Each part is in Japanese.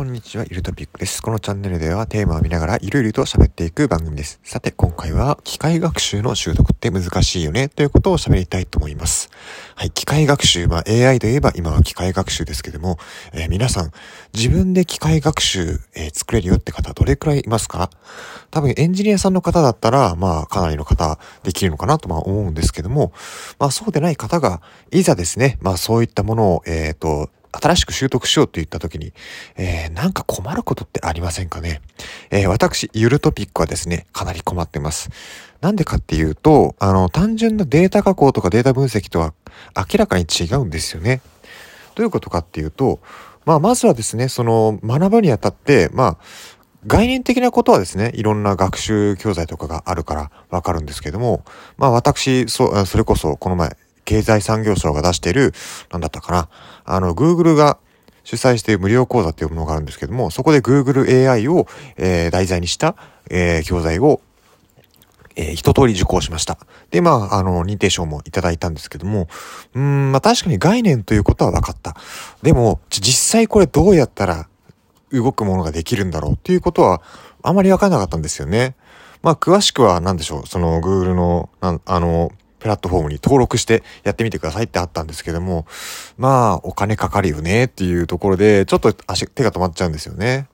こんにちは、ゆるトピックです。このチャンネルではテーマを見ながらゆるゆると喋っていく番組です。さて、今回は機械学習の習得って難しいよねということを喋りたいと思います。はい、機械学習、まあ AI といえば今は機械学習ですけども、えー、皆さん、自分で機械学習、えー、作れるよって方どれくらいいますか？多分エンジニアさんの方だったら、まあかなりの方できるのかなとまあ思うんですけども、まあそうでない方が、いざですね、まあそういったものを、えっ、ー、と、新しく習得しようって言った時に、えー、なんか困ることってありませんかね？えー、私、ゆるトピックはですね、かなり困ってます。なんでかっていうと、あの、単純なデータ加工とかデータ分析とは明らかに違うんですよね。どういうことかっていうと、まあ、まずはですね、その、学ぶにあたって、まあ、概念的なことはですね、いろんな学習教材とかがあるからわかるんですけども、まあ私、そ、それこそこの前、経済産業省が出してる、なんだったかな、あの、Google が主催している無料講座っていうものがあるんですけども、そこで Google AI を、えー、題材にした、えー、教材を、えー、一通り受講しました。で、まあ、あの、認定証もいただいたんですけども、うん、まあ確かに概念ということは分かった。でも、実際これどうやったら動くものができるんだろうっていうことは、あまり分からなかったんですよね。まあ、詳しくは何でしょう、その Google の、あの、プラットフォームに登録してやってみてくださいってあったんですけども、まあ、お金かかるよねっていうところで、ちょっと足、手が止まっちゃうんですよね。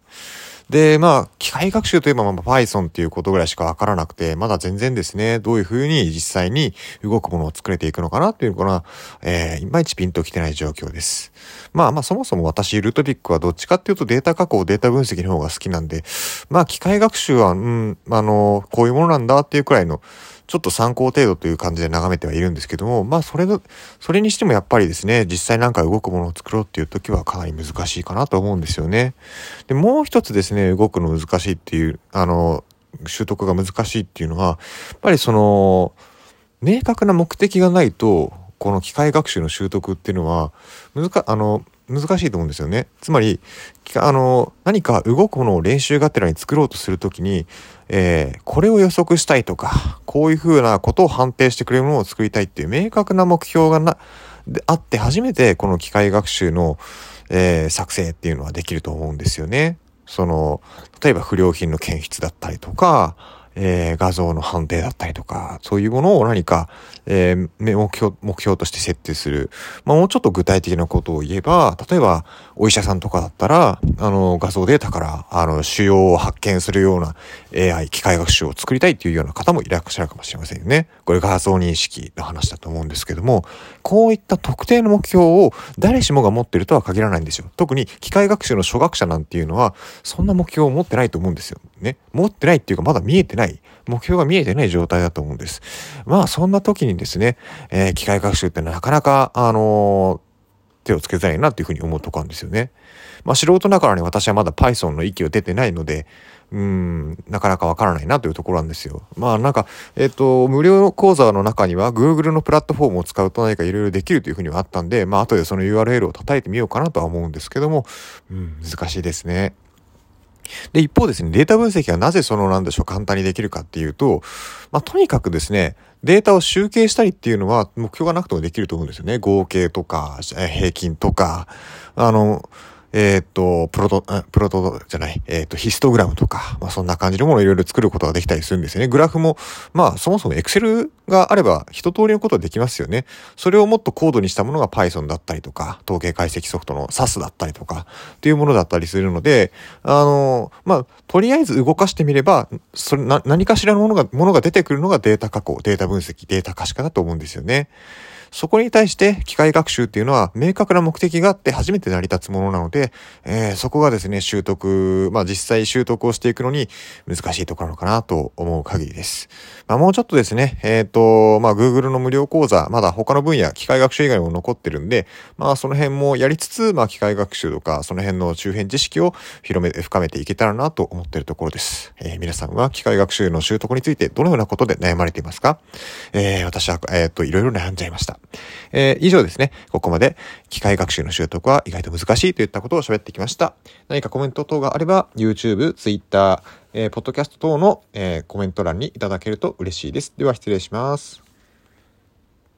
で、まあ、機械学習といえば、まあ、Python っていうことぐらいしかわからなくて、まだ全然ですね、どういうふうに実際に動くものを作れていくのかなっていうのかな、えー、いまいちピンときてない状況です。まあまあ、そもそも私、ルートピックはどっちかっていうとデータ加工、データ分析の方が好きなんで、まあ、機械学習は、うん、あの、こういうものなんだっていうくらいの、ちょっと参考程度という感じで眺めてはいるんですけども、まあそれの、それにしてもやっぱりですね、実際なんか動くものを作ろうっていう時はかなり難しいかなと思うんですよね。で、もう一つですね、動くの難しいっていう、あの、習得が難しいっていうのは、やっぱりその、明確な目的がないと、この機械学習の習得っていうのは、難、あの、難しいと思うんですよね。つまり、あの、何か動くものを練習がてらに作ろうとするときに、えー、これを予測したいとか、こういうふうなことを判定してくれるものを作りたいっていう明確な目標がな、であって初めてこの機械学習の、えー、作成っていうのはできると思うんですよね。その、例えば不良品の検出だったりとか、えー、画像の判定だったりとか、そういうものを何か、えー、目標、目標として設定する。まあ、もうちょっと具体的なことを言えば、例えば、お医者さんとかだったら、あの、画像データから、あの、腫瘍を発見するような AI、機械学習を作りたいっていうような方もいらっしゃるかもしれませんよね。これ画像認識の話だと思うんですけども、こういった特定の目標を誰しもが持ってるとは限らないんですよ。特に機械学習の初学者なんていうのは、そんな目標を持ってないと思うんですよ。ね。持ってないっていうか、まだ見えてない。目標が見えてない状態だと思うんです。まあ、そんな時にですね、えー、機械学習ってなかなか、あのー、手をつけづらいなっていうふうに思うところなんですよね。まあ、素人ながらに私はまだ Python の域を出てないので、うん、なかなかわからないなというところなんですよ。まあなんか、えっ、ー、と、無料講座の中には Google のプラットフォームを使うと何かいろいろできるというふうにはあったんで、まあ後でその URL を叩いてみようかなとは思うんですけども、うん、難しいですね。で、一方ですね、データ分析がなぜそのなんでしょう、簡単にできるかっていうと、まあ、とにかくですね、データを集計したりっていうのは目標がなくてもできると思うんですよね。合計とか、平均とか、あの、えっ、と、プロト、プロトじゃない、えっ、と、ヒストグラムとか、まあそんな感じのものをいろいろ作ることができたりするんですよね。グラフも、まあそもそも Excel があれば一通りのことはできますよね。それをもっと高度にしたものが Python だったりとか、統計解析ソフトの SAS だったりとか、っていうものだったりするので、あの、まあ、とりあえず動かしてみれば、それな、何かしらのものが、ものが出てくるのがデータ加工、データ分析、データ可視化だと思うんですよね。そこに対して機械学習っていうのは明確な目的があって初めて成り立つものなので、でえー、そこがですね、習得、まあ実際習得をしていくのに難しいところなのかなと思う限りです。まあもうちょっとですね、えっ、ー、と、まあ Google の無料講座、まだ他の分野、機械学習以外も残ってるんで、まあその辺もやりつつ、まあ機械学習とか、その辺の周辺知識を広め、深めていけたらなと思ってるところです。えー、皆さんは機械学習の習得についてどのようなことで悩まれていますか？えー、私は、えっ、と、いろいろ悩んじゃいました。えー、以上ですね。ここまで機械学習の習得は意外と難しいといったことことを喋ってきました。何かコメント等があれば、YouTube、Twitter、えー、ポッドキャスト等の、えー、コメント欄にいただけると嬉しいです。では失礼します。